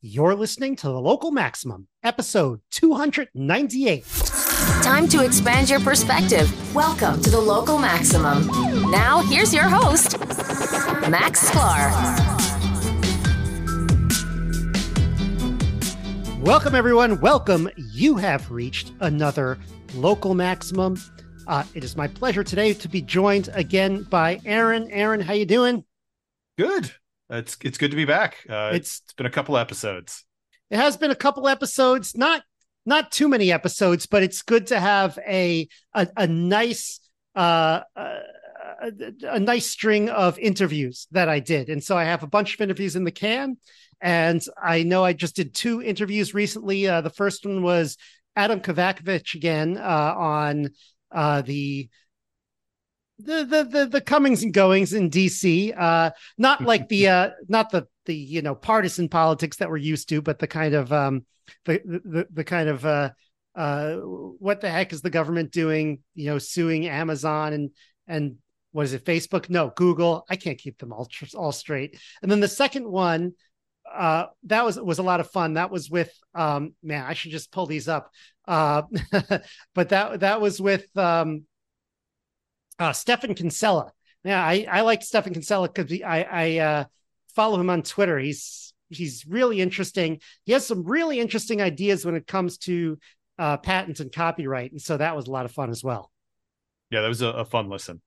You're listening to the Local Maximum, episode 298. Time to expand your perspective. Welcome to the Local Maximum. Now, here's your host, Max Sklar. Welcome, everyone. Welcome. You have reached another Local Maximum. Uh, it is my pleasure today to be joined again by Aaron. Aaron, how you doing? Good. It's it's good to be back. Uh, It's- it's been a couple episodes. It has been a couple episodes, not not too many episodes, but it's good to have a a, a nice uh, uh, a, a nice string of interviews that I did, and so I have a bunch of interviews in the can. And I know I just did two interviews recently. Uh, the first one was Adam Kovacevich again uh, on uh, the the the the the comings and goings in DC. Uh, not like the uh, not the the you know partisan politics that we're used to, but the kind of um the the the kind of uh uh what the heck is the government doing? You know, suing Amazon and and what is it? Facebook? No, Google. I can't keep them all all straight. And then the second one. Uh, that was was a lot of fun. That was with um, man. I should just pull these up. Uh, but that that was with um, uh, Stephan Kinsella. Yeah, I, I like Stephan Kinsella because I, I uh, follow him on Twitter. He's he's really interesting. He has some really interesting ideas when it comes to uh, patents and copyright, and so that was a lot of fun as well. Yeah, that was a, a fun listen.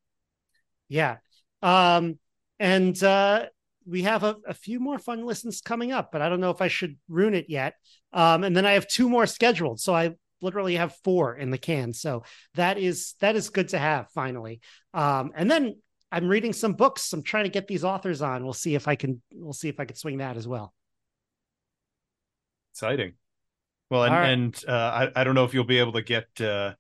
Yeah, um, and uh, we have a, a few more fun listens coming up, but I don't know if I should ruin it yet. Um, and then I have two more scheduled, so I literally have four in the can. So that is that is good to have finally. Um, and then I'm reading some books. I'm trying to get these authors on. We'll see if I can. We'll see if I can swing that as well. Exciting. Well, and right. and uh, I I don't know if you'll be able to get uh,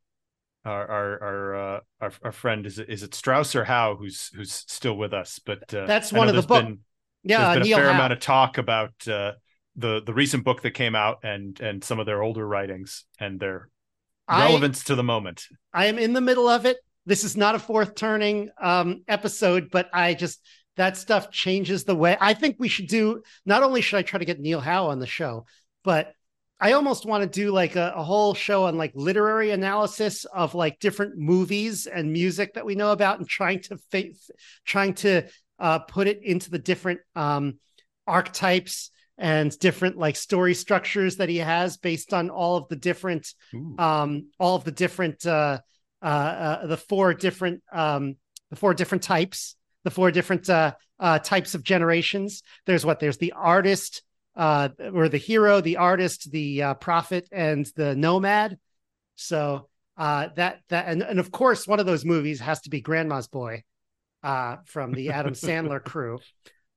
our our our, uh, our our friend is it is it Strauss or Howe who's who's still with us, but uh, That's one of the there's book- been- Yeah, there's been Neil a fair Howe. amount of talk about uh, the the recent book that came out and and some of their older writings and their I- relevance to the moment. I am in the middle of it. This is not a fourth turning um, episode, but I just that stuff changes the way I think we should do. Not only should I try to get Neil Howe on the show, but I almost want to do like a, a whole show on like literary analysis of like different movies and music that we know about, and trying to face, trying to uh, put it into the different um, archetypes and different like story structures that he has based on all of the different Ooh. um all of the different uh uh, uh the four different um the four different types the four different uh uh types of generations. There's what? There's the artist uh or the hero the artist the uh prophet and the nomad. So uh that that and, and of course one of those movies has to be grandma's boy uh from the adam sandler crew.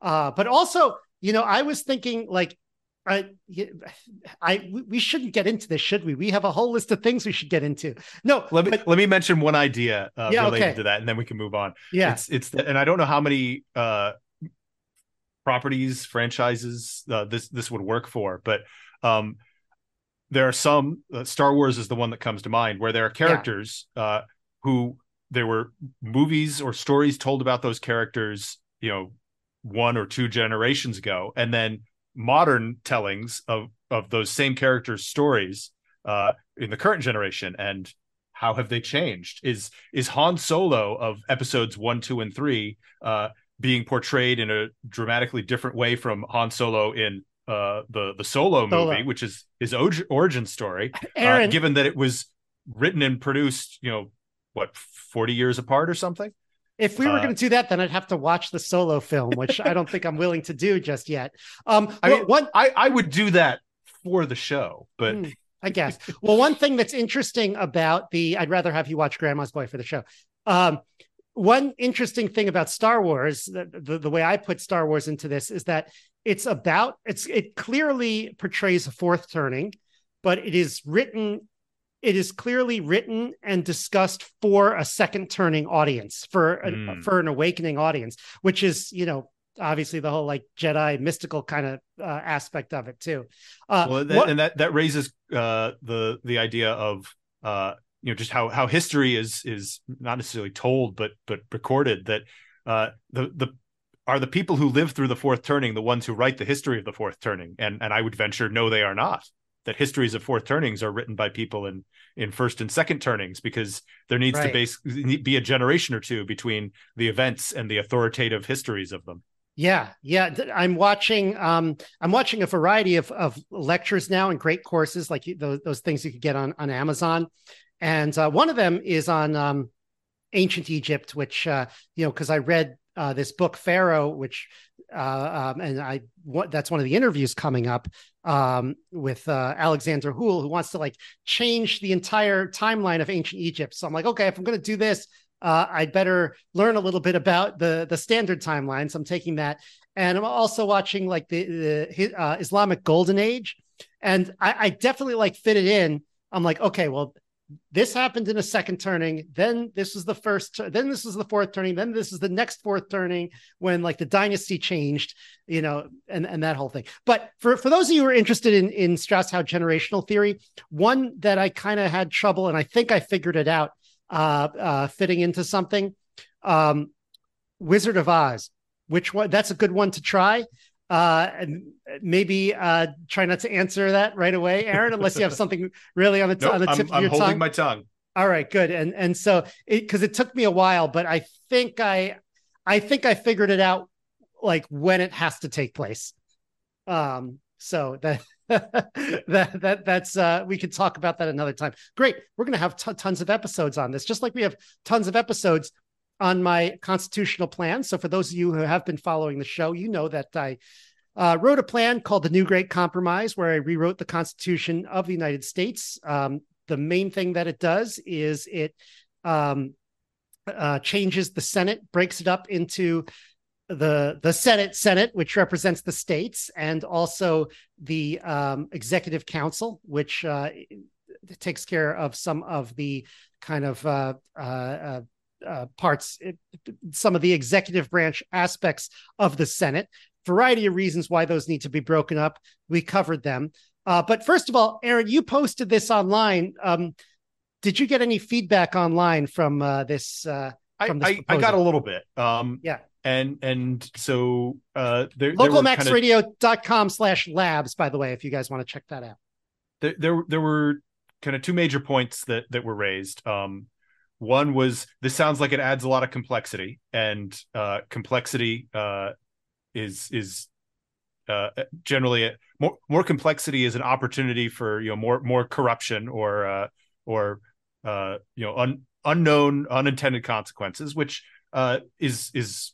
Uh but also you know i was thinking like I, I, we- shouldn't get into this, should we? We have a whole list of things we should get into. No, Let me but let me mention one idea uh, Yeah, related okay. to that, and then we can move on. yeah, it's it's the, and I don't know how many uh properties franchises uh, this this would work for, but um there are some uh, Star Wars is the one that comes to mind where there are characters uh who there were movies or stories told about those characters, you know, one or two generations ago, and then modern tellings of of those same characters' stories uh in the current generation and how have they changed is is han solo of episodes one two and three uh being portrayed in a dramatically different way from han solo in uh the the solo, Solo. movie which is his origin story uh, Aaron. given that it was written and produced you know what 40 years apart or something if we were uh, going to do that, then I'd have to watch the solo film, which I don't think I'm willing to do just yet. Um, I mean, one, i i would do that for the show but Hmm, I guess. Well, one thing that's interesting about the, I'd rather have you watch Grandma's Boy for the show. Um, one interesting thing about Star Wars, the, the, the way I put Star Wars into this is that it's about, it's, it clearly portrays a fourth turning, but it is written, it is clearly written and discussed for a second turning audience, for, an, Mm. for an awakening audience, which is, you know, obviously the whole like Jedi mystical kind of uh, aspect of it too. Uh, well that, what- and that that raises uh the the idea of uh you know just how how history is is not necessarily told but but recorded that uh the the are the people who live through the fourth turning the ones who write the history of the fourth turning? And and I would venture no, they are not. That histories of fourth turnings are written by people in in first and second turnings because there needs right. to base, be a generation or two between the events and the authoritative histories of them. Yeah, yeah. I'm watching. Um, I'm watching a variety of of lectures now and great courses like those those things you could get on on Amazon, and uh, one of them is on um, ancient Egypt, which uh, you know because I read uh, this book Pharaoh, which uh, um, and I what that's one of the interviews coming up um, with uh, Alexander Houle, who wants to like change the entire timeline of ancient Egypt. So I'm like, okay, if I'm going to do this, uh, I'd better learn a little bit about the the standard timelines. So I'm taking that, and I'm also watching like the, the uh, Islamic Golden Age, and I, I definitely like fit it in. I'm like, okay, well, this happened in a second turning then this was the first then this was the fourth turning then this is the next fourth turning when like the dynasty changed you know and and that whole thing. But for for those of you who are interested in in strauss-howe generational theory one that i kind of had trouble and i think i figured it out uh uh fitting into something um wizard of oz which one that's a good one to try uh, and maybe uh, try not to answer that right away, Aaron, unless you have something really on the, t- nope, on the tip I'm, of your I'm holding tongue. my tongue. All right, good. And and so it because it, took me a while, but I think I I think I figured it out like when it has to take place. Um, so that that that that's uh we could talk about that another time. Great. We're to have t- tons of episodes on this, just like we have tons of episodes on my constitutional plan. So for those of you who have been following the show, you know that I uh, wrote a plan called the New Great Compromise, where I rewrote the Constitution of the United States. Um, the main thing that it does is it um, uh, changes the Senate, breaks it up into the the Senate, Senate, which represents the states, and also the um, Executive Council, which uh, takes care of some of the kind of uh, uh, parts, it, some of the executive branch aspects of the Senate. Variety of reasons why those need to be broken up. We covered them. Uh, but first of all, Aaron, you posted this online. Um, did you get any feedback online from uh, this? Uh, from this I, I, I, got a little bit. Um, yeah. And and so uh, there, localmaxradio.com slash labs, by the way, if you guys want to check that out. There, there, there were kind of two major points that that were raised. Um, one was this sounds like it adds a lot of complexity, and uh, complexity uh, is is uh, generally a, more more complexity is an opportunity for you know more more corruption or uh, or uh, you know un, unknown unintended consequences, which uh, is is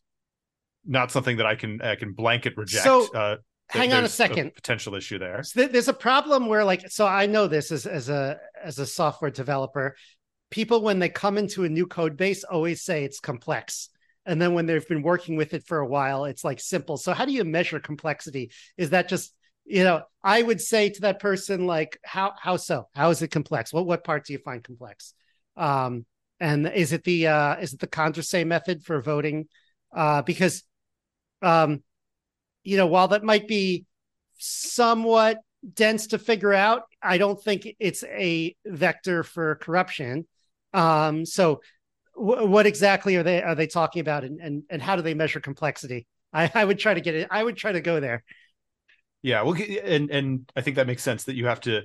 not something that I can I can blanket reject. So, uh, hang on a second. A potential issue there. So there's a problem where like so I know this as as a as a software developer people when they come into a new code base always say it's complex. And then when they've been working with it for a while it's like simple. So how do you measure complexity? Is that just you know i would say to that person like how how so? How is it complex? What what part do you find complex? Um and is it the uh is it the condorcet method for voting? Uh because um you know while that might be somewhat dense to figure out i don't think it's a vector for corruption um, so w- what exactly are they are they talking about and, and and how do they measure complexity? I, I would try to get it. I would try to go there. Yeah, well, and and I think that makes sense that you have to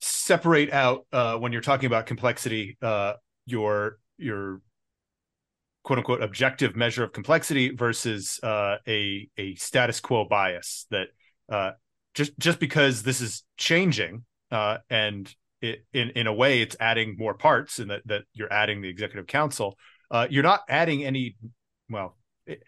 separate out uh, when you're talking about complexity, uh, your your quote unquote objective measure of complexity versus uh, a a status quo bias that uh, just just because this is changing uh, and it, in in a way it's adding more parts and that that you're adding the executive council. Uh, you're not adding any well it,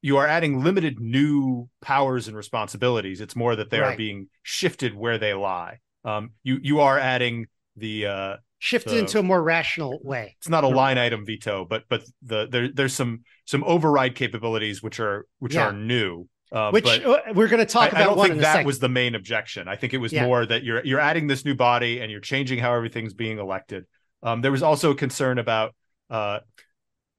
you are adding limited new powers and responsibilities. It's more that they right. are being shifted where they lie. Um, you you are adding the uh, shifted the, into a more rational way. It's not a line item veto but but the there, there's some some override capabilities which are which yeah. are new uh, Which uh, we're going to talk I, about. I don't think that was the main objection. I think it was yeah. more that you're you're adding this new body and you're changing how everything's being elected. Um, there was also a concern about uh,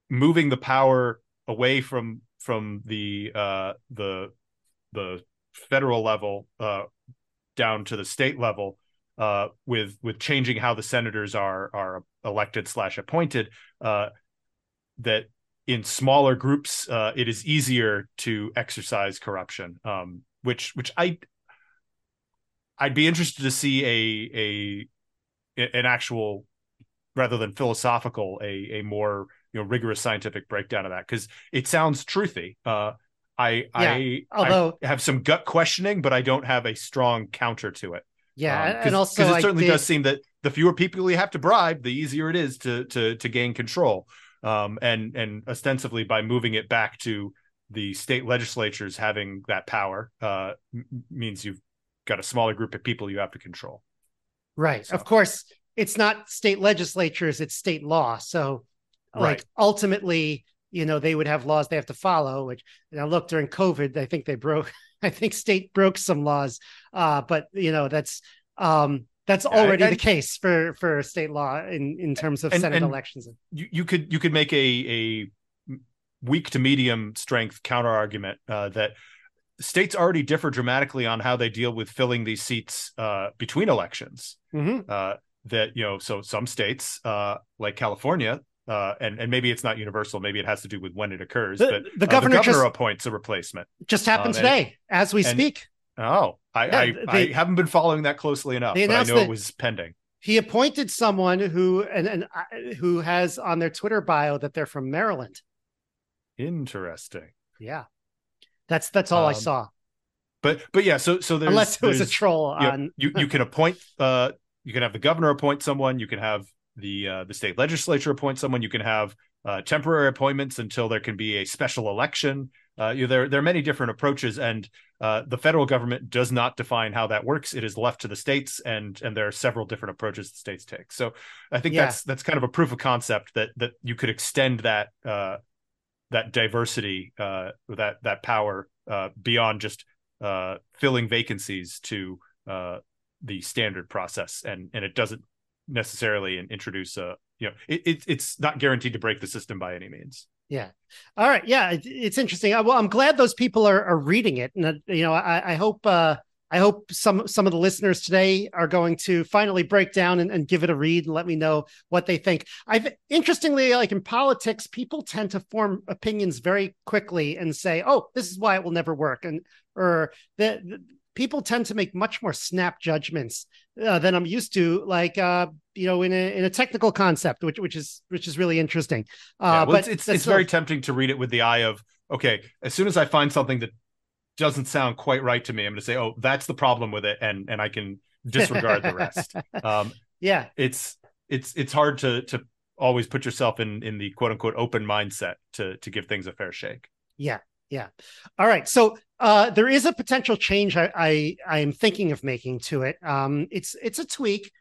moving the power away from from the uh, the the federal level uh, down to the state level uh, with with changing how the senators are are elected slash appointed. that in smaller groups, uh, it is easier to exercise corruption, um, which which I I'd be interested to see a a an actual rather than philosophical a a more you know rigorous scientific breakdown of that because it sounds truthy. Uh, I Yeah, I although- I have some gut questioning, but I don't have a strong counter to it. Yeah, Um, and also 'cause it certainly did- does seem that the fewer people you have to bribe, the easier it is to to to gain control. Um, and and ostensibly by moving it back to the state legislatures having that power uh, m- means you've got a smaller group of people you have to control. Right. So- Of course, it's not state legislatures, it's state law. So, like, Right. ultimately, you know, they would have laws they have to follow, which, now look, during COVID, I think they broke, I think state broke some laws. Uh, but, you know, that's, um, that's Yeah, already the case for for state law in in terms of And- Senate and- elections. You you could you could make a a weak to medium strength counter argument uh, that states already differ dramatically on how they deal with filling these seats uh, between elections. Mhm. uh, that you know so some states uh, like california uh, and and maybe it's not universal maybe it has to do with when it occurs The- but the uh, governor just- appoints a replacement Just happened Um, and- today as we and- speak. Oh i Yeah, I, they- I haven't been following that closely enough but i know it was pending He appointed someone who and, and uh, who has on their Twitter bio that they're from Maryland. interesting Yeah. That's that's all I Um, saw. but but yeah so so there's Unless it was a troll you, know, on you you can appoint uh you can have the governor appoint someone you can have the uh, the state legislature appoint someone you can have uh, temporary appointments until there can be a special election uh, you know, there there are many different approaches and uh, the federal government does not define how that works. It is left to the states and and there are several different approaches the states take. So i think Yeah. that's that's kind of a proof of concept that that you could extend that uh that diversity uh that that power uh beyond just uh filling vacancies to uh the standard process. And and it doesn't necessarily introduce a you know it, it it's not guaranteed to break the system by any means All right, yeah, it, it's interesting. I, well, I'm glad those people are, are reading it, and uh, you know, I, I hope uh, I hope some some of the listeners today are going to finally break down and, and give it a read and let me know what they think. I've interestingly, like in politics, people tend to form opinions very quickly and say, "Oh, this is why it will never work," and or the people tend to make much more snap judgments uh, than I'm used to, like uh, you know, in a in a technical concept, which which is which is really interesting. Uh, yeah, well, but it's it's, it's very tempting to read it with the eye of okay as soon as i find something that doesn't sound quite right to me i'm going to say oh that's the problem with it and and i can disregard the rest um yeah. it's it's it's hard to to always put yourself in in the quote unquote open mindset to to give things a fair shake Yeah, yeah. All right. So uh, there is a potential change I, I I am thinking of making to it. Um, it's it's a tweak,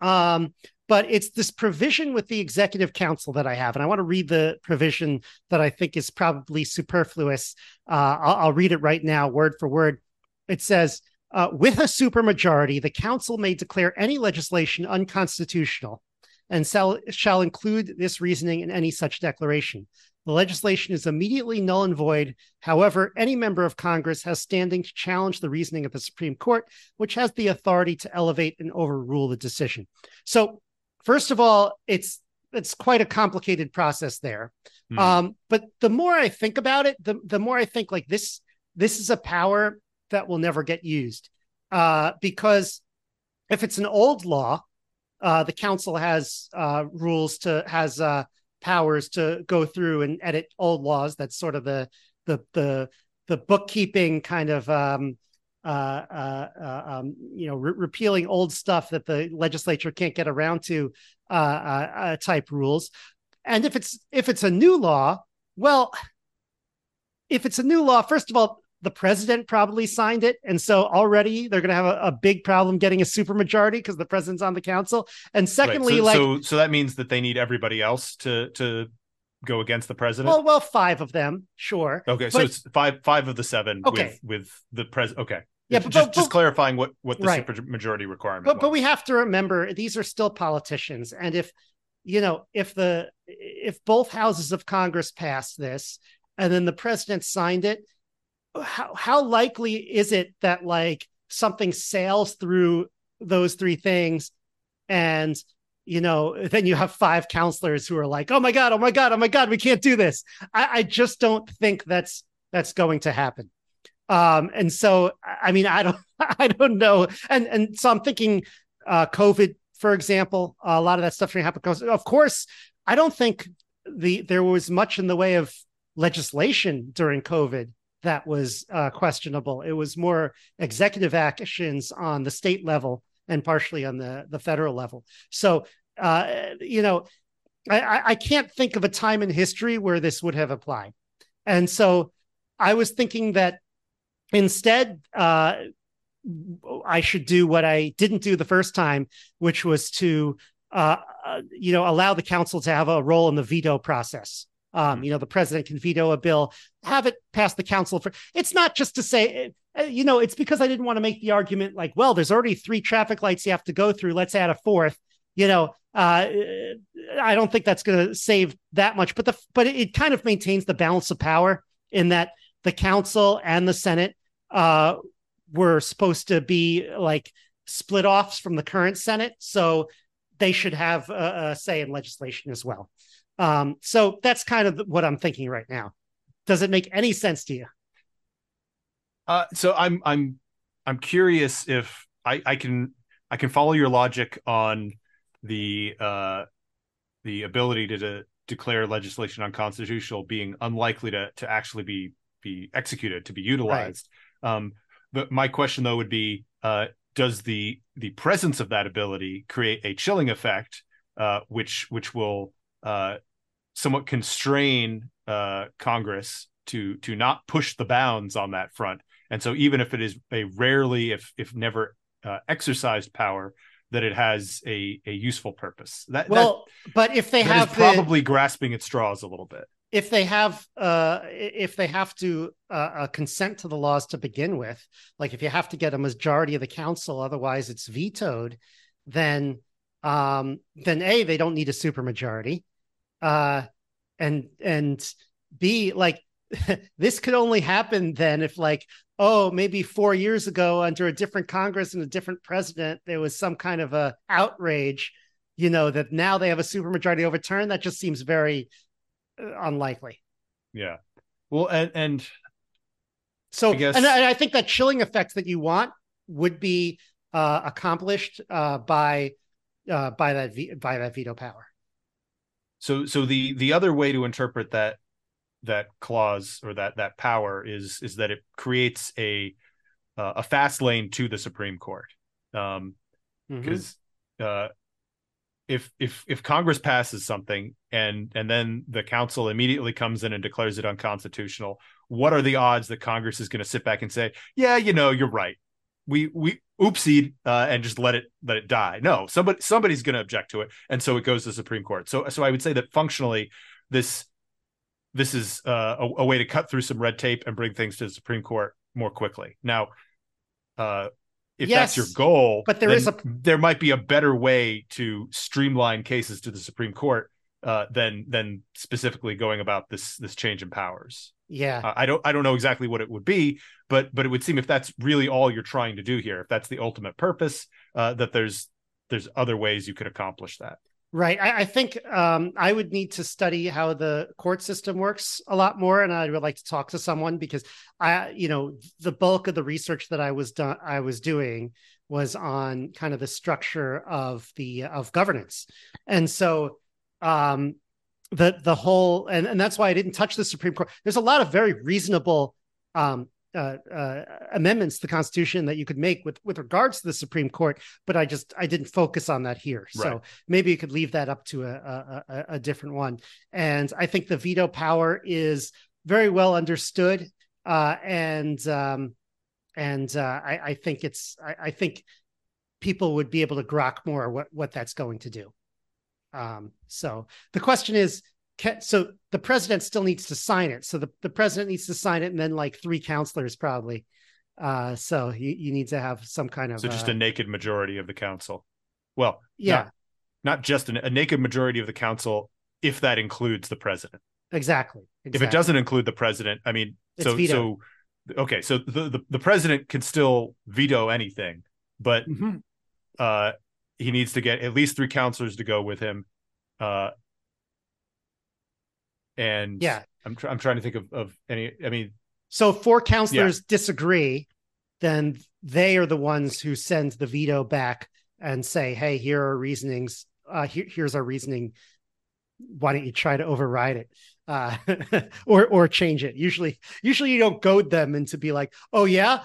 um, but it's this provision with the executive council that I have, and I want to read the provision that I think is probably superfluous. Uh, I'll, I'll read it right now, word for word. It says. Uh, with a supermajority, the council may declare any legislation unconstitutional and shall, shall include this reasoning in any such declaration. The legislation is immediately null and void. However, any member of Congress has standing to challenge the reasoning of the Supreme Court, which has the authority to elevate and overrule the decision. So, first of all, it's it's quite a complicated process there. Hmm. Um, but the more I think about it, the the more I think like this this is a power that will never get used uh, because if it's an old law, uh, the council has uh, rules to has uh, powers to go through and edit old laws. That's sort of the the the the bookkeeping kind of um, uh, uh, um, you know re- repealing old stuff that the legislature can't get around to uh, uh, uh, type rules. And if it's if it's a new law, well, if it's a new law, first of all, the president probably signed it, and so already they're going to have a, a big problem getting a supermajority because the president's on the council. And Right, secondly, so, like so so that means that they need everybody else to to go against the president well, well, five of them, sure. okay so it's five five of the seven Okay. with with the president okay Yeah, but- just, but- just clarifying what what the Right. super majority requirement but but we have to remember these are still politicians and if you know if the if both houses of congress pass this and then the president signed it how how likely is it that like something sails through those three things and you know, then you have five counselors who are like, "Oh my god, oh my god, oh my god, we can't do this." I, I just don't think that's that's going to happen. Um, and so, I mean, I don't, I don't know. And and so I'm thinking, uh, COVID, for example, a lot of that stuff going to happen. Of course, I don't think the there was much in the way of legislation during COVID that was uh, questionable. It was more executive actions on the state level and partially on the the federal level. So, uh, you know, I, I can't think of a time in history where this would have applied. And so, I was thinking that instead, uh, I should do what I didn't do the first time, which was to, uh, uh, you know, allow the council to have a role in the veto process. Um, hmm. you know, the president can veto a bill, have it pass the council for. It's not just to say, uh, you know, it's because I didn't want to make the argument like, well, there's already three traffic lights you have to go through. Let's add a fourth. You know, uh, I don't think that's going to save that much, but the but it, it, kind of maintains the balance of power in that the council and the Senate uh, were supposed to be like split offs from the current Senate, so they should have a, a say in legislation as well. Um, so that's kind of what I'm thinking right now. Does it make any sense to you? Uh, so I'm I'm I'm curious if I, I can I can follow your logic on the uh, the ability to, to declare legislation unconstitutional being unlikely to to actually be be executed to be utilized. Right. Um, but my question though would be, uh, does the the presence of that ability create a chilling effect, uh, which which will uh, somewhat constrain uh, Congress to to not push the bounds on that front. And so, even if it is a rarely, if if never uh, exercised power, that it has a a useful purpose. That well, that, but if they have probably grasping at straws a little bit. If they have, uh, if they have to uh, uh, consent to the laws to begin with, like if you have to get a majority of the council, otherwise it's vetoed, then um, then a they don't need a supermajority, uh, and and b like this could only happen then if like oh maybe four years ago under a different congress and a different president there was some kind of a outrage you know that now they have a supermajority overturned that just seems very uh, unlikely. Yeah. Well and and so I guess... and I, I think that chilling effect that you want would be uh, accomplished uh, by uh, by that by that veto power so so the the other way to interpret that that clause or that that power is is that it creates a uh, a fast lane to the Supreme Court. Um because mm-hmm. uh if if if Congress passes something and and then the council immediately comes in and declares it unconstitutional, what are the odds that Congress is going to sit back and say, "Yeah, you know, you're right we we oopsied uh, and just let it let it die. No, somebody somebody's going to object to it, and so it goes to the Supreme Court. So so I would say that functionally, this this is uh, a, a, way to cut through some red tape and bring things to the Supreme Court more quickly. Now, uh, if yes, that's your goal, but there is a there might be a better way to streamline cases to the Supreme Court uh, than than specifically going about this this change in powers. Yeah, uh, I don't I don't know exactly what it would be, but but it would seem if that's really all you're trying to do here, if that's the ultimate purpose, uh, that there's there's other ways you could accomplish that. Right. I, I think um, I would need to study how the court system works a lot more, and I would like to talk to someone because I, you know, the bulk of the research that I was done I was doing was on kind of the structure of the of governance, and so um, the the whole and, and that's why I didn't touch the Supreme Court. There's a lot of very reasonable um, uh, uh, amendments to the Constitution that you could make with with regards to the Supreme Court, but I just I didn't focus on that here. Right. So maybe you could leave that up to a, a, a different one. And I think the veto power is very well understood, uh, and um, and uh, I, I, think it's I, I, think people would be able to grok more what what that's going to do. Um, so the question is, can, so the president still needs to sign it. So the, the president needs to sign it, and then like three counselors probably. Uh, so you, you need to have some kind of so just uh, a naked majority of the council. Well, yeah, not, not just an, a naked majority of the council if that includes the president. Exactly. exactly. If it doesn't include the president, I mean, it's so veto. so okay, so the, the, the president can still veto anything, but mm-hmm. uh he needs to get at least three counselors to go with him. Uh, and Yeah. I'm tr- I'm trying to think of of any. I mean, So if four counselors disagree, then they are the ones who send the veto back and say, "Hey, here are reasonings. Uh, here, here's our reasoning. Why don't you try to override it, uh, or or change it?" Usually, usually you don't goad them into be like, "Oh yeah,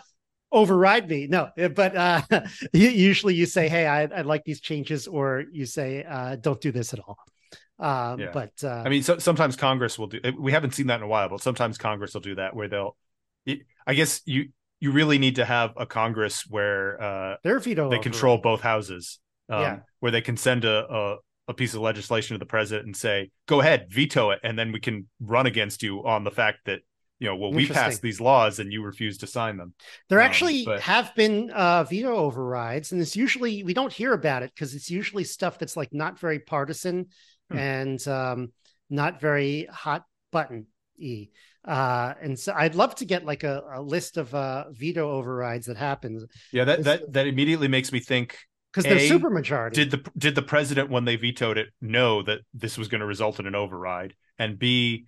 override me." No, but uh, usually you say, "Hey, I, I like these changes," or you say, uh, "Don't do this at all." Um, Yeah. But uh, I mean, so, sometimes Congress will do. We haven't seen that in a while, but sometimes Congress will do that where they'll. it- I guess you you really need to have a Congress where uh, they're veto. they override. control both houses. Um, Yeah. Where they can send a, a a piece of legislation to the president and say, "Go ahead, veto it," and then we can run against you on the fact that you know, well, we passed these laws and you refuse to sign them. There Um, actually but- have been uh, veto overrides, and it's usually we don't hear about it because it's usually stuff that's like not very partisan Hmm. and um, not very hot button e. Uh, and so I'd love to get like a, a list of uh, veto overrides that happens Yeah, that that that immediately makes me think because they're A, super majority. did the did the president when they vetoed it know that this was going to result in an override and b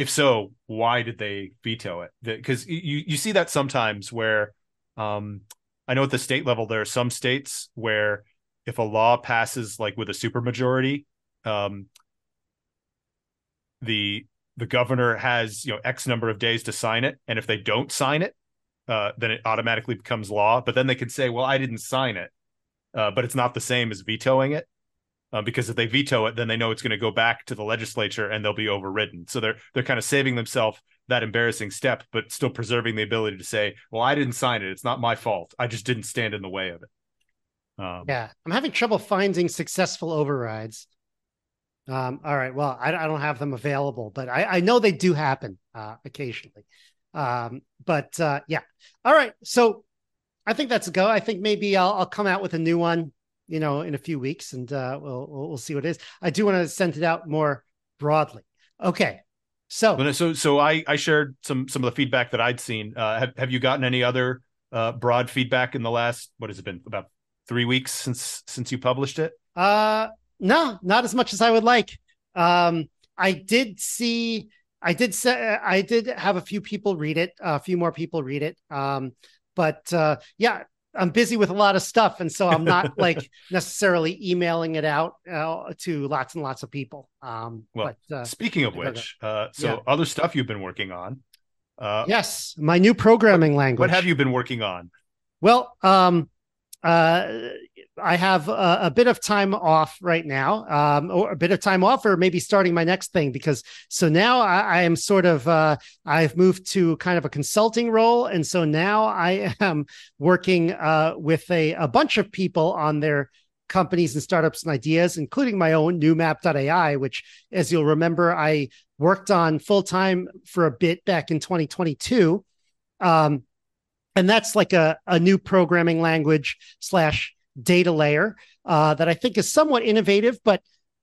if so why did they veto it? Because you you see that sometimes where um i know at the state level there are some states where if a law passes like with a supermajority um the the governor has you know x number of days to sign it and if they don't sign it uh, then it automatically becomes law but then they can say well i didn't sign it uh, but it's not the same as vetoing it uh, because if they veto it, then they know it's going to go back to the legislature and they'll be overridden. So they're they're kind of saving themselves that embarrassing step, but still preserving the ability to say, "Well, I didn't sign it. It's not my fault. I just didn't stand in the way of it." Um, Yeah, I'm having trouble finding successful overrides. Um, all right, well, I, I don't have them available, but I, I know they do happen uh, occasionally. Um, but uh, yeah, all right. So I think that's a go. I think maybe I'll, I'll come out with a new one, you know, in a few weeks, and uh, we'll we'll we'll see what it is. I do want to send it out more broadly. Okay, so so so I I shared some some of the feedback that I'd seen. Uh, have have you gotten any other uh, broad feedback in the last what has it been about three weeks since since you published it? Uh no, not as much as I would like. Um I did see I did say I did have a few people read it, a few more people read it. Um but uh yeah, I'm busy with a lot of stuff and so I'm not like necessarily emailing it out uh, to lots and lots of people. Um Well, but uh Speaking of which, uh, so Yeah. other stuff you've been working on. Uh, yes, my new programming language. What have you been working on? Well, um, uh, I have a, a bit of time off right now, um, or a bit of time off, or maybe starting my next thing because so now I, I am sort of uh, I've moved to kind of a consulting role, and so now I am working uh, with a, a bunch of people on their companies and startups and ideas, including my own newmap.ai, which, as you'll remember, I worked on full time for a bit back in 2022. Um, and that's like a, a new programming language slash data layer uh, that I think is somewhat innovative, but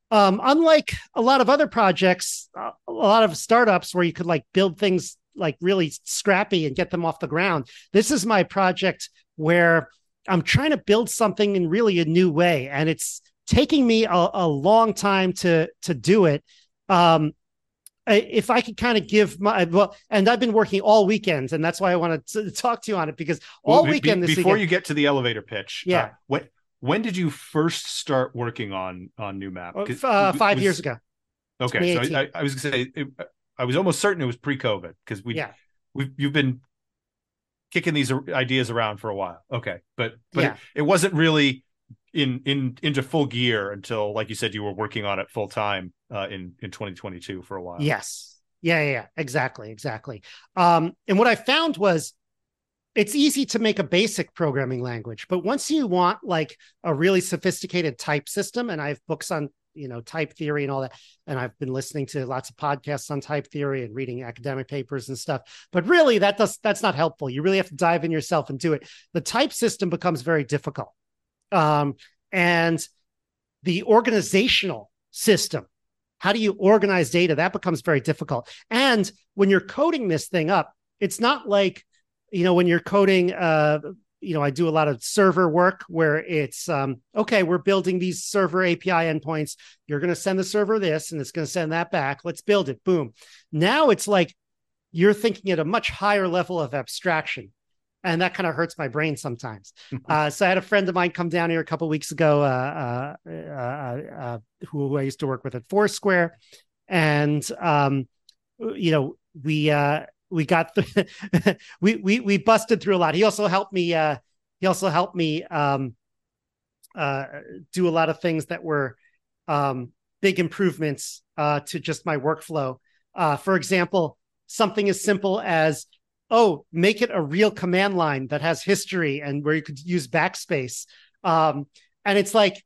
um, unlike a lot of other projects, uh, a lot of startups where you could like build things like really scrappy and get them off the ground. This is my project where I'm trying to build something in really a new way, and it's taking me a, a long time to to do it. Um, if I could kind of give my well, and I've been working all weekends, and that's why I want to talk to you on it because all Well, weekend be- this before weekend, you get to the elevator pitch. Yeah. Uh, when when did you first start working on on Newmap? uh, five was- years ago. Okay, so I, I was gonna say it, I was almost certain it was pre-COVID because we Yeah. we you've been kicking these ideas around for a while. Okay, but but Yeah. it, it wasn't really in in into full gear until like you said you were working on it full time uh, in in 2022 for a while. Yes. Yeah, yeah, yeah, exactly, exactly. Um, and what I found was it's easy to make a basic programming language, but once you want like a really sophisticated type system, and I have books on you know type theory and all that, and I've been listening to lots of podcasts on type theory and reading academic papers and stuff. But really, that does that's not helpful. You really have to dive in yourself and do it. The type system becomes very difficult, um, and the organizational system how do you organize data that becomes very difficult and when you're coding this thing up it's not like you know when you're coding uh you know, I do a lot of server work where it's um, okay, we're building these server API endpoints. You're going to send the server this and it's going to send that back. Let's build it. Boom. Now it's like you're thinking at a much higher level of abstraction. And that kind of hurts my brain sometimes. uh, so I had a friend of mine come down here a couple weeks ago, uh, uh, uh, uh, who I used to work with at Foursquare, and um, you know we uh, we got the we we we busted through a lot. He also helped me. Uh, he also helped me um, uh, do a lot of things that were um, big improvements uh, to just my workflow. Uh, for example, something as simple as oh, make it a real command line that has history and where you could use backspace. Um, and it's like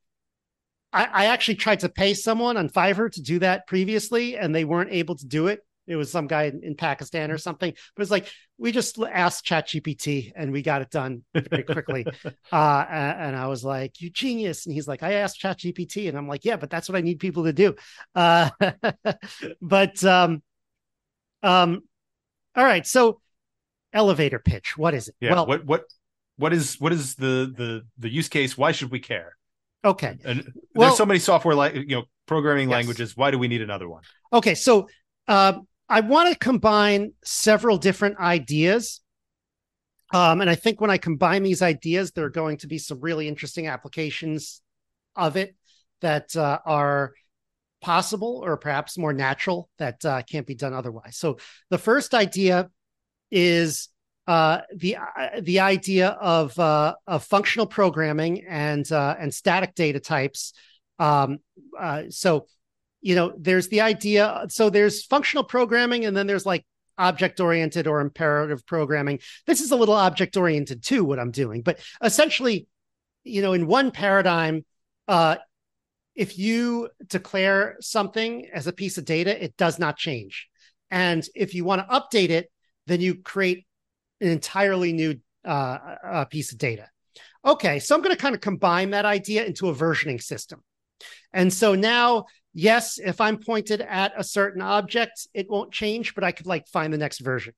I, I actually tried to pay someone on Fiverr to do that previously, and they weren't able to do it it was some guy in, in Pakistan or something. But it's like we just asked ChatGPT and we got it done very quickly. uh, and I was like, "You genius!" And he's like, "I asked ChatGPT," and I'm like, "Yeah, but that's what I need people to do." Uh, but um, um, all right. So elevator pitch. What is it? Yeah. Well, what what what is what is the the the use case? Why should we care? Okay. And well, there's so many software like you know programming yes. languages. Why do we need another one? Okay, so uh, I want to combine several different ideas. Um, and I think when I combine these ideas, there are going to be some really interesting applications of it that uh, are possible or perhaps more natural that uh, can't be done otherwise. So the first idea is uh, the uh, the idea of uh, of functional programming and uh, and static data types. Um, uh, so you know, there's the idea. So there's functional programming, and then there's like object oriented or imperative programming. This is a little object oriented too, what I'm doing. But essentially, you know, in one paradigm, uh, if you declare something as a piece of data, it does not change. And if you want to update it, then you create an entirely new uh, piece of data. Okay, so I'm going to kind of combine that idea into a versioning system. And so now yes, if I'm pointed at a certain object, it won't change, but I could like find the next version.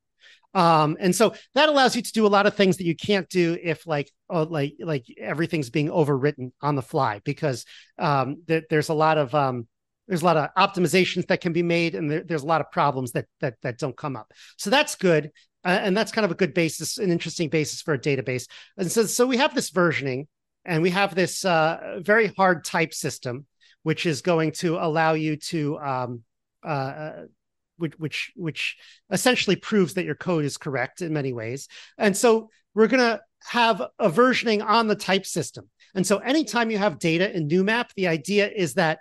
Um, and so that allows you to do a lot of things that you can't do if like oh, like like everything's being overwritten on the fly because um, there, there's a lot of um, there's a lot of optimizations that can be made and there, there's a lot of problems that that that don't come up. So that's good. Uh, and that's kind of a good basis, an interesting basis for a database. And so, so we have this versioning, and we have this uh, very hard type system which is going to allow you to um, uh, uh, which, which which essentially proves that your code is correct in many ways. And so we're going to have a versioning on the type system. And so anytime you have data in Newmap, the idea is that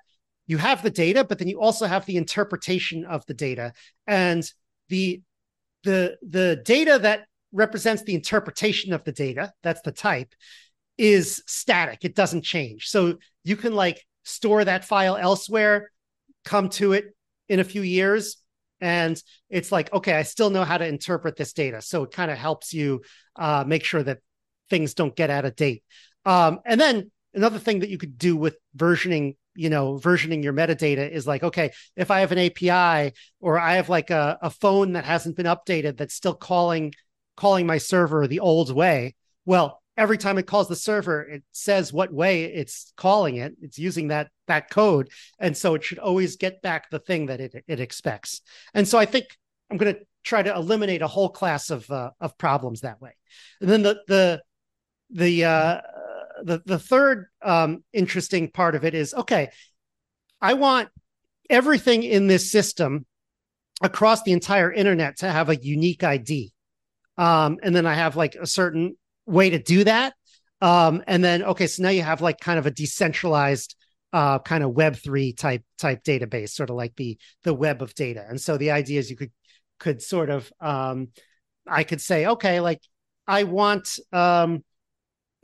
you have the data, but then you also have the interpretation of the data. And the the the data that represents the interpretation of the data, that's the type, is static. It doesn't change. So you can like store that file elsewhere, come to it in a few years. And it's like, okay, I still know how to interpret this data. So it kind of helps you uh, make sure that things don't get out of date. Um, and then another thing that you could do with versioning you know versioning your metadata is like okay if i have an api or i have like a, a phone that hasn't been updated that's still calling calling my server the old way well every time it calls the server, it says what way it's calling it. It's using that that code, and so it should always get back the thing that it it expects. And so I think I'm going to try to eliminate a whole class of uh, of problems that way. And then the the the uh, the the third um, interesting part of it is okay. I want everything in this system across the entire internet to have a unique ID. Um, and then I have like a certain way to do that. Um, and then okay, so now you have like kind of a decentralized uh, kind of Web three type type database, sort of like the the web of data. And so the idea is you could could sort of um, I could say okay, like I want um,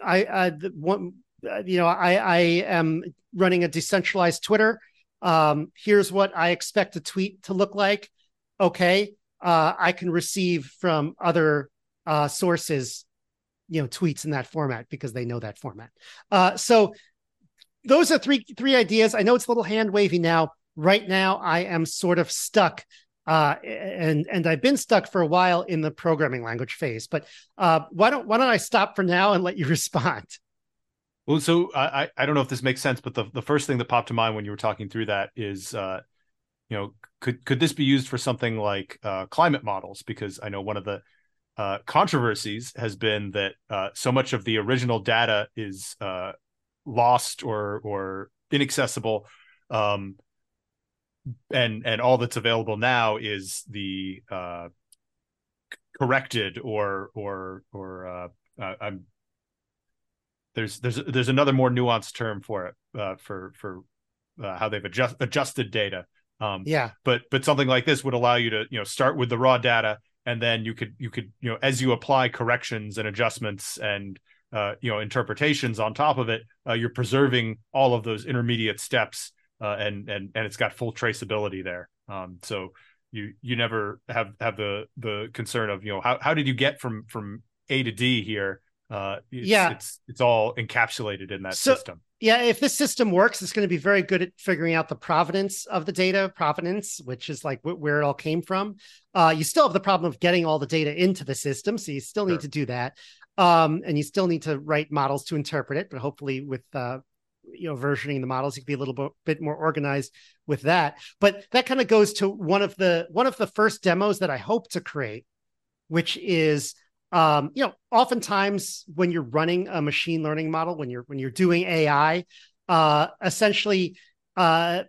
I I want you know I I am running a decentralized Twitter. Um, here's what I expect a tweet to look like. Okay, uh, I can receive from other uh, sources you know tweets in that format because they know that format. Uh, so those are three three ideas. I know it's a little hand wavy now. Right now, I am sort of stuck Uh, and and I've been stuck for a while in the programming language phase. But uh, why don't why don't I stop for now and let you respond? Well, so I I don't know if this makes sense, but the, the first thing that popped to mind when you were talking through that is, uh, you know, could could this be used for something like uh, climate models? Because I know one of the uh, controversies has been that uh, so much of the original data is lost or or inaccessible um, and and all that's available now is the uh, corrected or or or uh, uh, I'm there's there's there's another more nuanced term for it uh, for for uh, how they've adjust, adjusted data. Um, yeah, but but something like this would allow you to you know start with the raw data and then you could you could you know as you apply corrections and adjustments and uh, you know interpretations on top of it, uh, you're preserving all of those intermediate steps uh, and and and it's got full traceability there. Um, so you you never have have the the concern of you know how how did you get from from A to D here? Uh, it's, yeah, it's it's all encapsulated in that so, system. Yeah, if this system works, it's going to be very good at figuring out the provenance of the data, provenance, which is like wh- where it all came from. Uh, you still have the problem of getting all the data into the system, so you still need to do that. Um, and you still need to write models to interpret it, but hopefully with uh, you know versioning the models you can be a little bit, bit more organized with that. But that kind of goes to one of the one of the first demos that i hope to create which is um, you know oftentimes when you're running a machine learning model when you're when you're doing ai uh, essentially uh,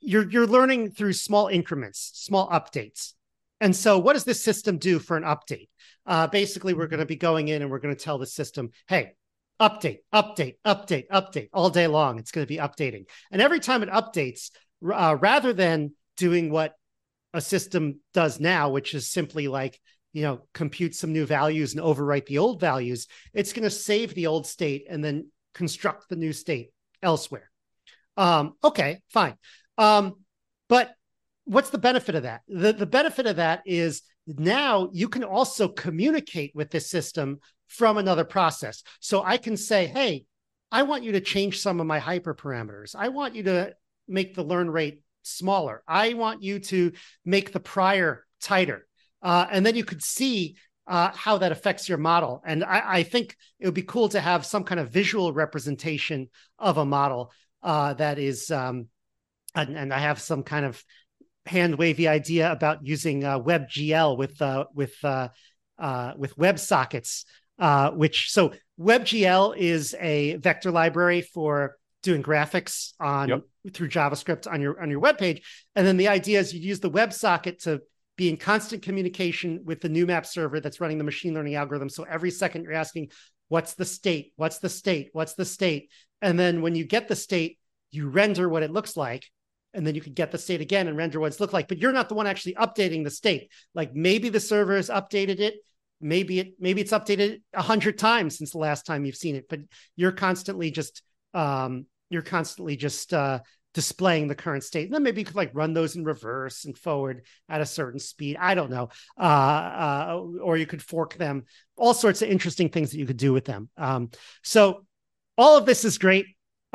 you're you're learning through small increments small updates. And so what does this system do for an update? Uh, basically we're going to be going in and we're going to tell the system hey update, update, update, update all day long. It's going to be updating. And every time it updates, uh, rather than doing what a system does now, which is simply like, you know, compute some new values and overwrite the old values, it's going to save the old state and then construct the new state elsewhere. Um, okay, fine. Um, but what's the benefit of that? The, the benefit of that is now you can also communicate with this system from another process. So I can say, hey, I want you to change some of my hyperparameters. I want you to make the learn rate smaller. I want you to make the prior tighter. Uh, and then you could see uh, how that affects your model. And I, I, think it would be cool to have some kind of visual representation of a model uh, that is, um, and, and, I have some kind of hand wavy idea about using uh, WebGL with uh, with uh, with WebSockets uh, which so WebGL is a vector library for doing graphics on yep. through JavaScript on your on your web page. And then the idea is you use the WebSocket to be in constant communication with the Newmap server that's running the machine learning algorithm. So every second you're asking, what's the state? What's the state? What's the state? And then when you get the state, you render what it looks like. And then you could get the state again and render what it's looked like. But you're not the one actually updating the state. Like maybe the server has updated it maybe it maybe it's updated a hundred times since the last time you've seen it, but you're constantly just um, you're constantly just uh, displaying the current state. And then maybe you could like run those in reverse and forward at a certain speed. I don't know. Uh, uh, or you could fork them. All sorts of interesting things that you could do with them. Um, so all of this is great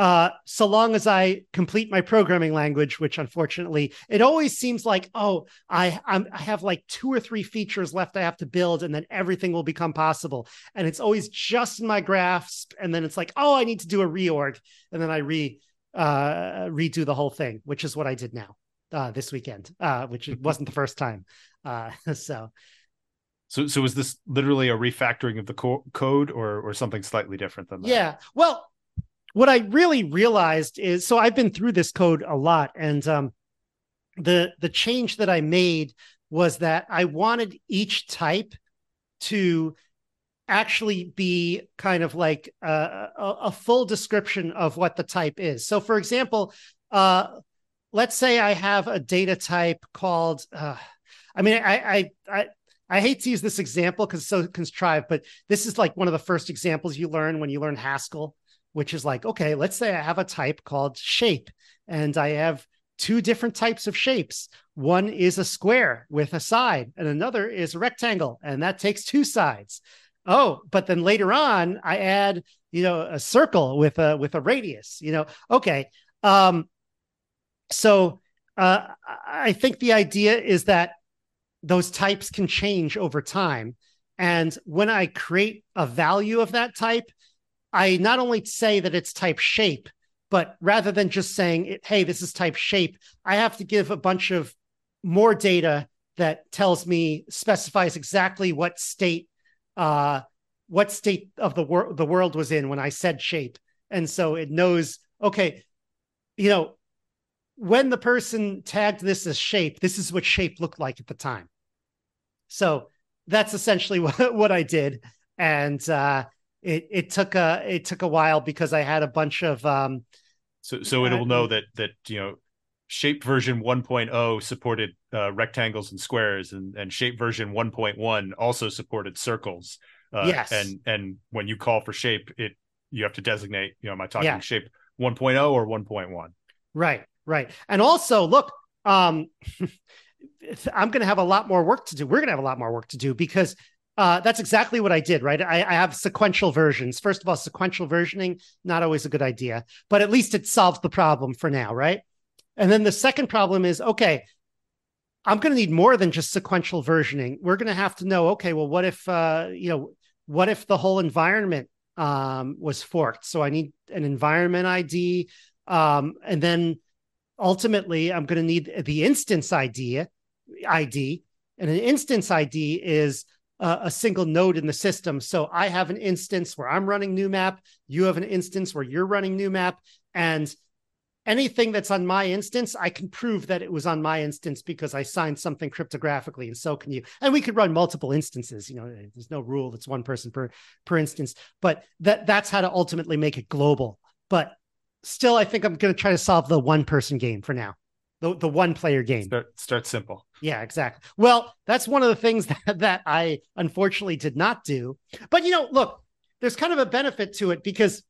uh, so long as I complete my programming language, which unfortunately it always seems like, oh, I I'm, i have like two or three features left I have to build, and then everything will become possible. And it's always just in my grasp, and then it's like, oh, I need to do a reorg, and then I re uh, redo the whole thing, which is what I did now uh, this weekend, uh, which wasn't the first time. Uh, so. So, so is this literally a refactoring of the co- code, or or something slightly different than that? Yeah. Well, what I really realized is so I've been through this code a lot, and um, the the change that I made was that I wanted each type to actually be kind of like a, a, a full description of what the type is. So, for example, uh, let's say I have a data type called. Uh, I mean, I, I, I I hate to use this example because so contrived, but this is like one of the first examples you learn when you learn Haskell which is like, okay, let's say I have a type called shape and I have two different types of shapes. One is a square with a side, and another is a rectangle, and that takes two sides. Oh, but then later on, I add, you know, a circle with a with a radius. You know, okay. Um, so uh, I think the idea is that those types can change over time. And when I create a value of that type, I not only say that it's type shape, but rather than just saying, hey, this is type shape, I have to give a bunch of more data that tells me, specifies exactly what state, uh, what state of the world the world was in when I said shape. And so it knows, okay, you know, when the person tagged this as shape, this is what shape looked like at the time. So that's essentially what, what I did. And uh, it it took a it took a while because I had a bunch of um, so so it will know that that you know shape version 1.0 supported uh, rectangles and squares and and shape version 1.1 also supported circles. Uh, yes. and and when you call for shape it you have to designate you know am i talking yeah. shape 1.0 or 1.1 right right. And also look um i'm going to have a lot more work to do. We're going to have a lot more work to do because uh, that's exactly what I did, right? I, I, have sequential versions. First of all, sequential versioning, not always a good idea, but at least it solves the problem for now, right? And then the second problem is okay, I'm going to need more than just sequential versioning. We're going to have to know, okay, well, what if, uh, you know, what if the whole environment um, was forked? So I need an environment ID. Um, and then ultimately, I'm going to need the instance ID, ID. And an instance ID is a single node in the system. So I have an instance where I'm running NewMap. You have an instance where you're running NewMap. And anything that's on my instance, I can prove that it was on my instance because I signed something cryptographically, and so can you. And we could run multiple instances. You know, eh, there's no rule; that's one person per per instance. But that that's how to ultimately make it global. But still, I think I'm going to try to solve the one person game for now the, the one player game. Start, start simple. Yeah, exactly. Well, that's one of the things that, that I unfortunately did not do. But, you know, look, there's kind of a benefit to it because,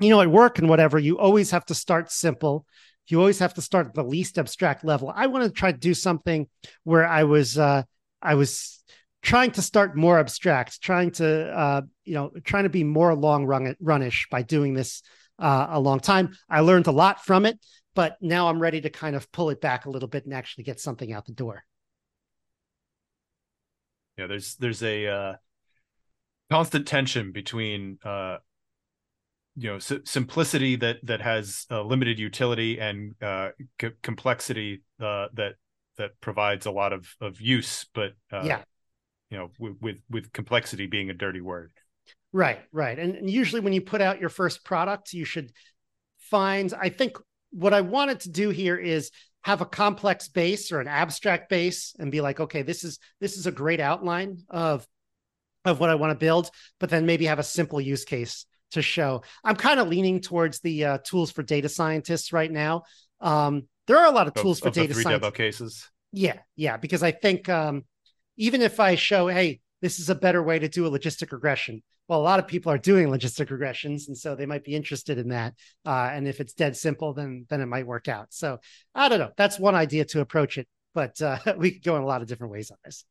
you know, at work and whatever, you always have to start simple. You always have to start at the least abstract level. I want to try to do something where I was, uh, I was trying to start more abstract, trying to, uh, you know, trying to be more long run runish by doing this uh, a long time. I learned a lot from it but now I'm ready to kind of pull it back a little bit and actually get something out the door. Yeah, there's there's a uh, constant tension between uh, you know simplicity that that has uh, limited utility and uh, c- complexity uh, that that provides a lot of of use, but uh, yeah, you know, with, with with complexity being a dirty word. Right, right, and, and usually when you put out your first product, you should find. I think what I wanted to do here is have a complex base or an abstract base and be like, okay, this is this is a great outline of of what I want to build, but then maybe have a simple use case to show. I'm kind of leaning towards the uh, tools for data scientists right now. Um, there are a lot of tools of, for of data science cases. Yeah, yeah, because I think um, even if I show, hey, this is a better way to do a logistic regression. Well, a lot of people are doing logistic regressions, and so they might be interested in that. Uh, and if it's dead simple, then then it might work out. So I don't know. That's one idea to approach it, but uh, we could go in a lot of different ways on this.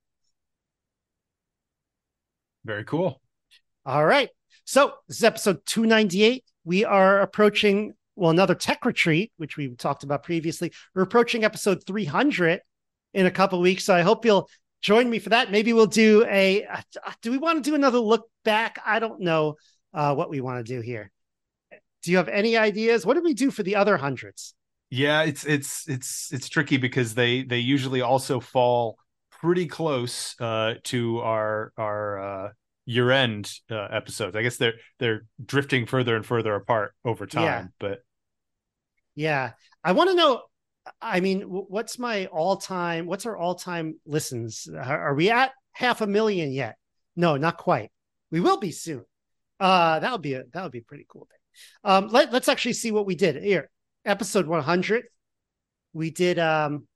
Very cool. All right. So this is episode 298. We are approaching well another tech retreat, which we talked about previously. We're approaching episode 300 in a couple weeks. So I hope you'll join me for that. Maybe we'll do a. Uh, do we want to do another look back? I don't know uh, what we want to do here. Do you have any ideas? What did we do for the other hundreds? Yeah, it's it's it's it's tricky because they they usually also fall pretty close uh, to our our uh, year end uh, episodes. I guess they're they're drifting further and further apart over time. Yeah. But yeah, I want to know I mean, what's my all time? What's our all time listens? Are we at half a million yet? No, not quite. We will be soon. Uh, that would be a that would be a pretty cool thing. Um, let, let's actually see what we did here. Episode 100, we did um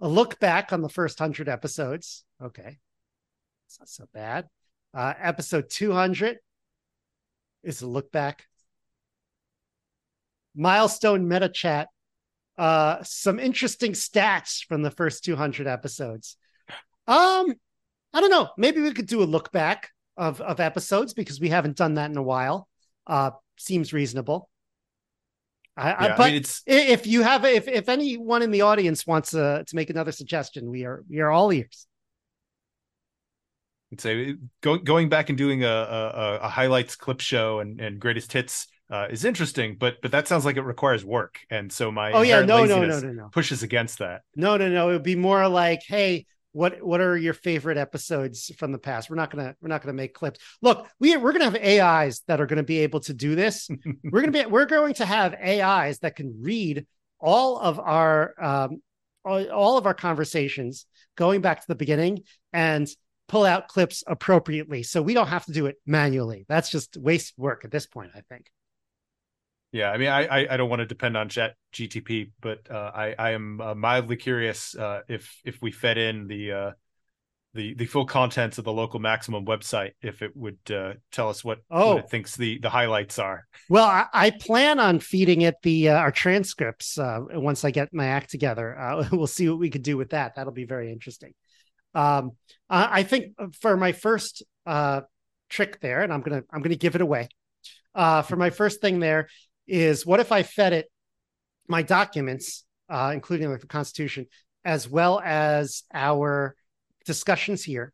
a look back on the first hundred episodes. Okay, it's not so bad. Uh, episode 200 is a look back. Milestone meta chat uh, some interesting stats from the first 200 episodes. Um, I don't know. Maybe we could do a look back of of episodes because we haven't done that in a while. Uh, seems reasonable. I, Yeah, I, I but mean, it's if you have if if anyone in the audience wants uh, to make another suggestion, we are we are all ears. I'd say going going back and doing a, a, a highlights clip show and, and greatest hits uh, is interesting, but but that sounds like it requires work, and so my Oh yeah, no, no, no, no, no, pushes against that. no, no, no. It would be more like, hey, what what are your favorite episodes from the past? We're not gonna we're not gonna make clips. Look, we we're gonna have AIs that are gonna be able to do this. we're gonna be we're going to have AIs that can read all of our um all of our conversations going back to the beginning and pull out clips appropriately so we don't have to do it manually that's just waste work at this point i think Yeah, I mean, I I, I don't want to depend on Chat GTP, but uh, I I am uh, mildly curious uh, if if we fed in the uh, the the full contents of the local maximum website, if it would uh, tell us what, Oh. what it thinks the the highlights are. well i, I plan on feeding it the uh, our transcripts uh, once i get my act together uh, we'll see what we could do with that that'll be very interesting um i, I think for my first uh trick there and i'm gonna i'm gonna give it away uh for my first thing there is what if i fed it my documents uh including like the constitution as well as our discussions here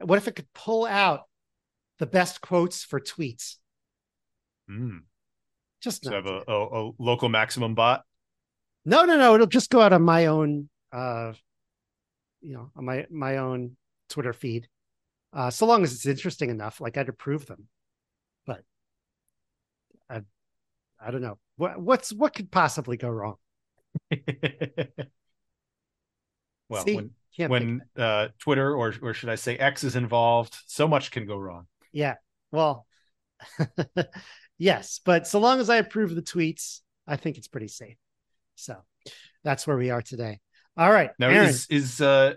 what if it could pull out the best quotes for tweets Mm. just So have a, a, a local maximum bot. No, no, no. It'll just go out on my own, uh, you know, on my my own Twitter feed. Uh, so long as it's interesting enough, like I'd approve them. But I, I don't know what what's what could possibly go wrong. well, See? when when uh, Twitter or or should I say X is involved, so much can go wrong. yeah, well, yes, but so long as I approve the tweets, I think it's pretty safe. So that's where we are today. All right, Now Aaron. is is uh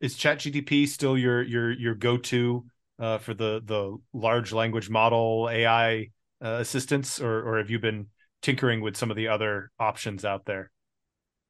is ChatGTP still your your your go to uh, for the the large language model AI uh, assistants, or or have you been tinkering with some of the other options out there?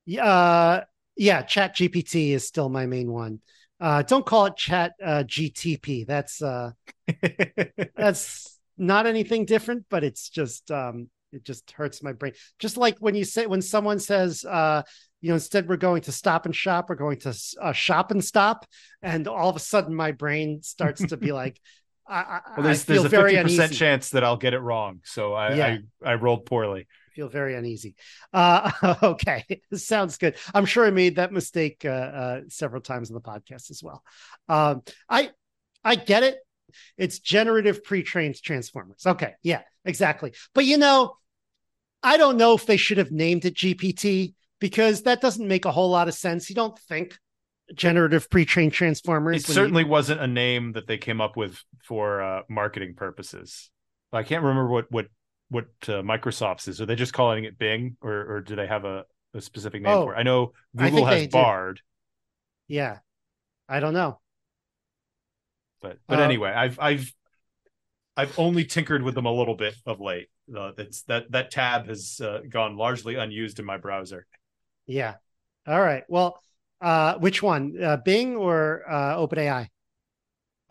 Yeah, uh, yeah, Chat GPT is still my main one. Uh, don't call it Chat uh, GTP. That's uh, that's not anything different, but it's just um, it just hurts my brain. Just like when you say when someone says, uh, you know, instead we're going to stop and shop, we're going to uh, shop and stop, and all of a sudden my brain starts to be like, I, I, Well, there's I feel there's a very fifty percent uneasy. chance that I'll get it wrong, so I Yeah. I, I rolled poorly. feel very uneasy. Uh, okay, sounds good. I'm sure I made that mistake uh, uh, several times in the podcast as well. Um, I I get it. It's generative pre-trained transformers. Okay, yeah, exactly. But you know, I don't know if they should have named it GPT because that doesn't make a whole lot of sense. You don't think generative pre-trained transformers. It when you- certainly wasn't a name that they came up with for uh, marketing purposes. I can't remember what what what uh, Microsoft's is. Are they just calling it Bing, or or do they have a, a specific name Oh, for it? I know Google think has they do. Bard, yeah. I don't know. but but Uh, anyway, I've I've I've only tinkered with them a little bit of late. Uh, it's that that tab has uh, gone largely unused in my browser. Yeah. All right. Well, uh, which one, uh, Bing or uh, OpenAI?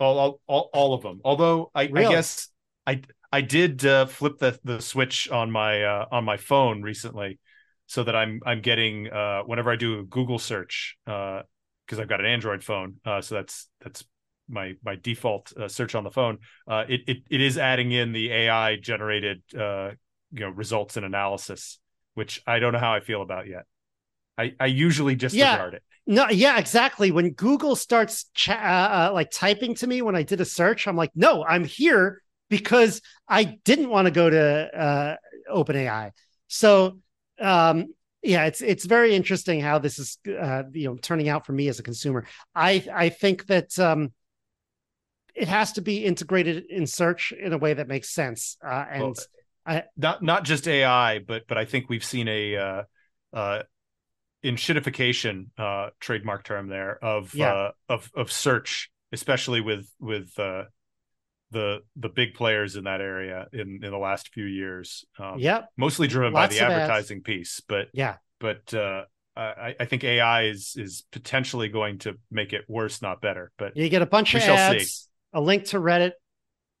all all, all, all of them. Although I, I guess I I did uh, flip the the switch on my uh, on my phone recently, so that I'm I'm getting uh, whenever I do a Google search because I've got an Android phone, uh, so that's that's my my default uh, search on the phone. Uh, it, it it is adding in the AI generated uh, you know results and analysis, which I don't know how I feel about yet. I I usually disregard Yeah. it. No, yeah, exactly. When Google starts cha- uh, uh, like typing to me when I did a search, I'm like, no, I'm here because I didn't want to go to uh, OpenAI. So, um, yeah, it's it's very interesting how this is, uh, you know, turning out for me as a consumer. I I think that um, it has to be integrated in search in a way that makes sense. Uh, and Well, I- not not just AI, but but I think we've seen a uh, uh, enshittification uh, trademark term there of Yeah. uh, of of search, especially with with uh, the the big players in that area in in the last few years. Um, yep, mostly driven Lots by the of ads. advertising piece, but yeah. but uh, I, I think AI is is potentially going to make it worse, not better. But You get a bunch of shall see. ads, a link to Reddit,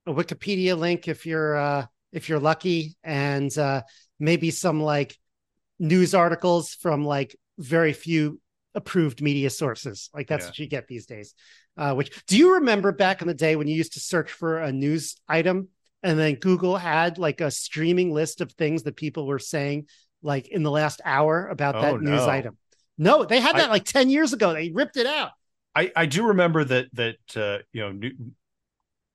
a Wikipedia link if you're uh if you're lucky, and uh maybe some like news articles from like very few approved media sources. Like that's Yeah. what you get these days. Uh, which do you remember back in the day when you used to search for a news item and then Google had like a streaming list of things that people were saying like in the last hour about Oh, that news item? No, they had I- that like 10 years ago. They ripped it out. I, I do remember that that uh, you know new,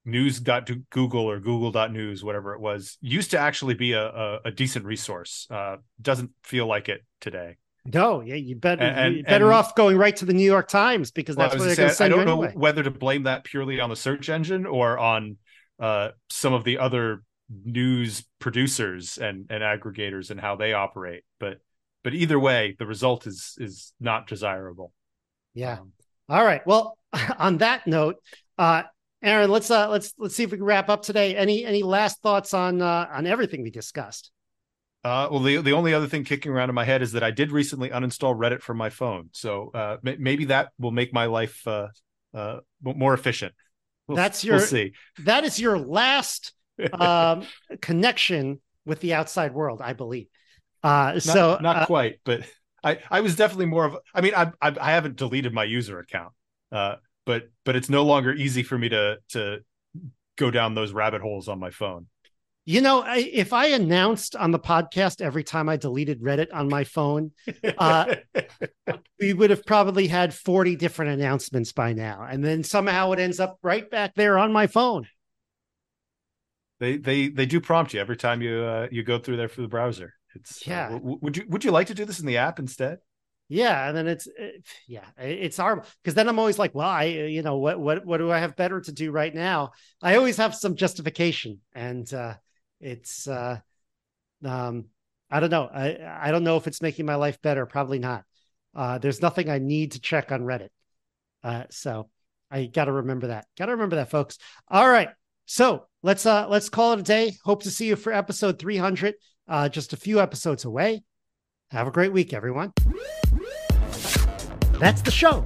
news.google or google.news whatever it was used to actually be a, a, a decent resource uh, doesn't feel like it today No, yeah, you better And- you're better and- off going right to the New York Times because that's where they're say, I don't know whether to blame that purely on the search engine or on uh, some of the other news producers and, and aggregators and how they operate. But but either way, the result is is not desirable. Yeah. Um, All right. Well, on that note, uh, Aaron, let's uh, let's let's see if we can wrap up today. Any any last thoughts on uh, on everything we discussed? Uh, well, the the only other thing kicking around in my head is that I did recently uninstall Reddit from my phone, so uh, m- maybe that will make my life uh, uh, more efficient. We'll, That's we'll your- see. That is your last um, connection with the outside world, I believe. Uh, Not, so not uh, quite, but I I was definitely more of. I mean, I I, I haven't deleted my user account, uh, but but it's no longer easy for me to to go down those rabbit holes on my phone. You know, I, if I announced on the podcast every time I deleted Reddit on my phone, Uh, we would have probably had 40 different announcements by now. And then somehow it ends up right back there on my phone. they they they do prompt you every time you uh, you go through there for the browser. It's uh, Yeah. w- would you would you like to do this in the app instead? Yeah, and then it's it, yeah, it's horrible because then I'm always like, well, I you know what what what do I have better to do right now? I always have some justification, and uh, it's uh, um, I don't know, I I don't know if it's making my life better. Probably not. Uh, there's nothing I need to check on Reddit, uh, so I got to remember that. Got to remember that, folks. All right, so let's uh let's call it a day. Hope to see you for episode 300, uh, just a few episodes away. Have a great week, everyone. That's the show.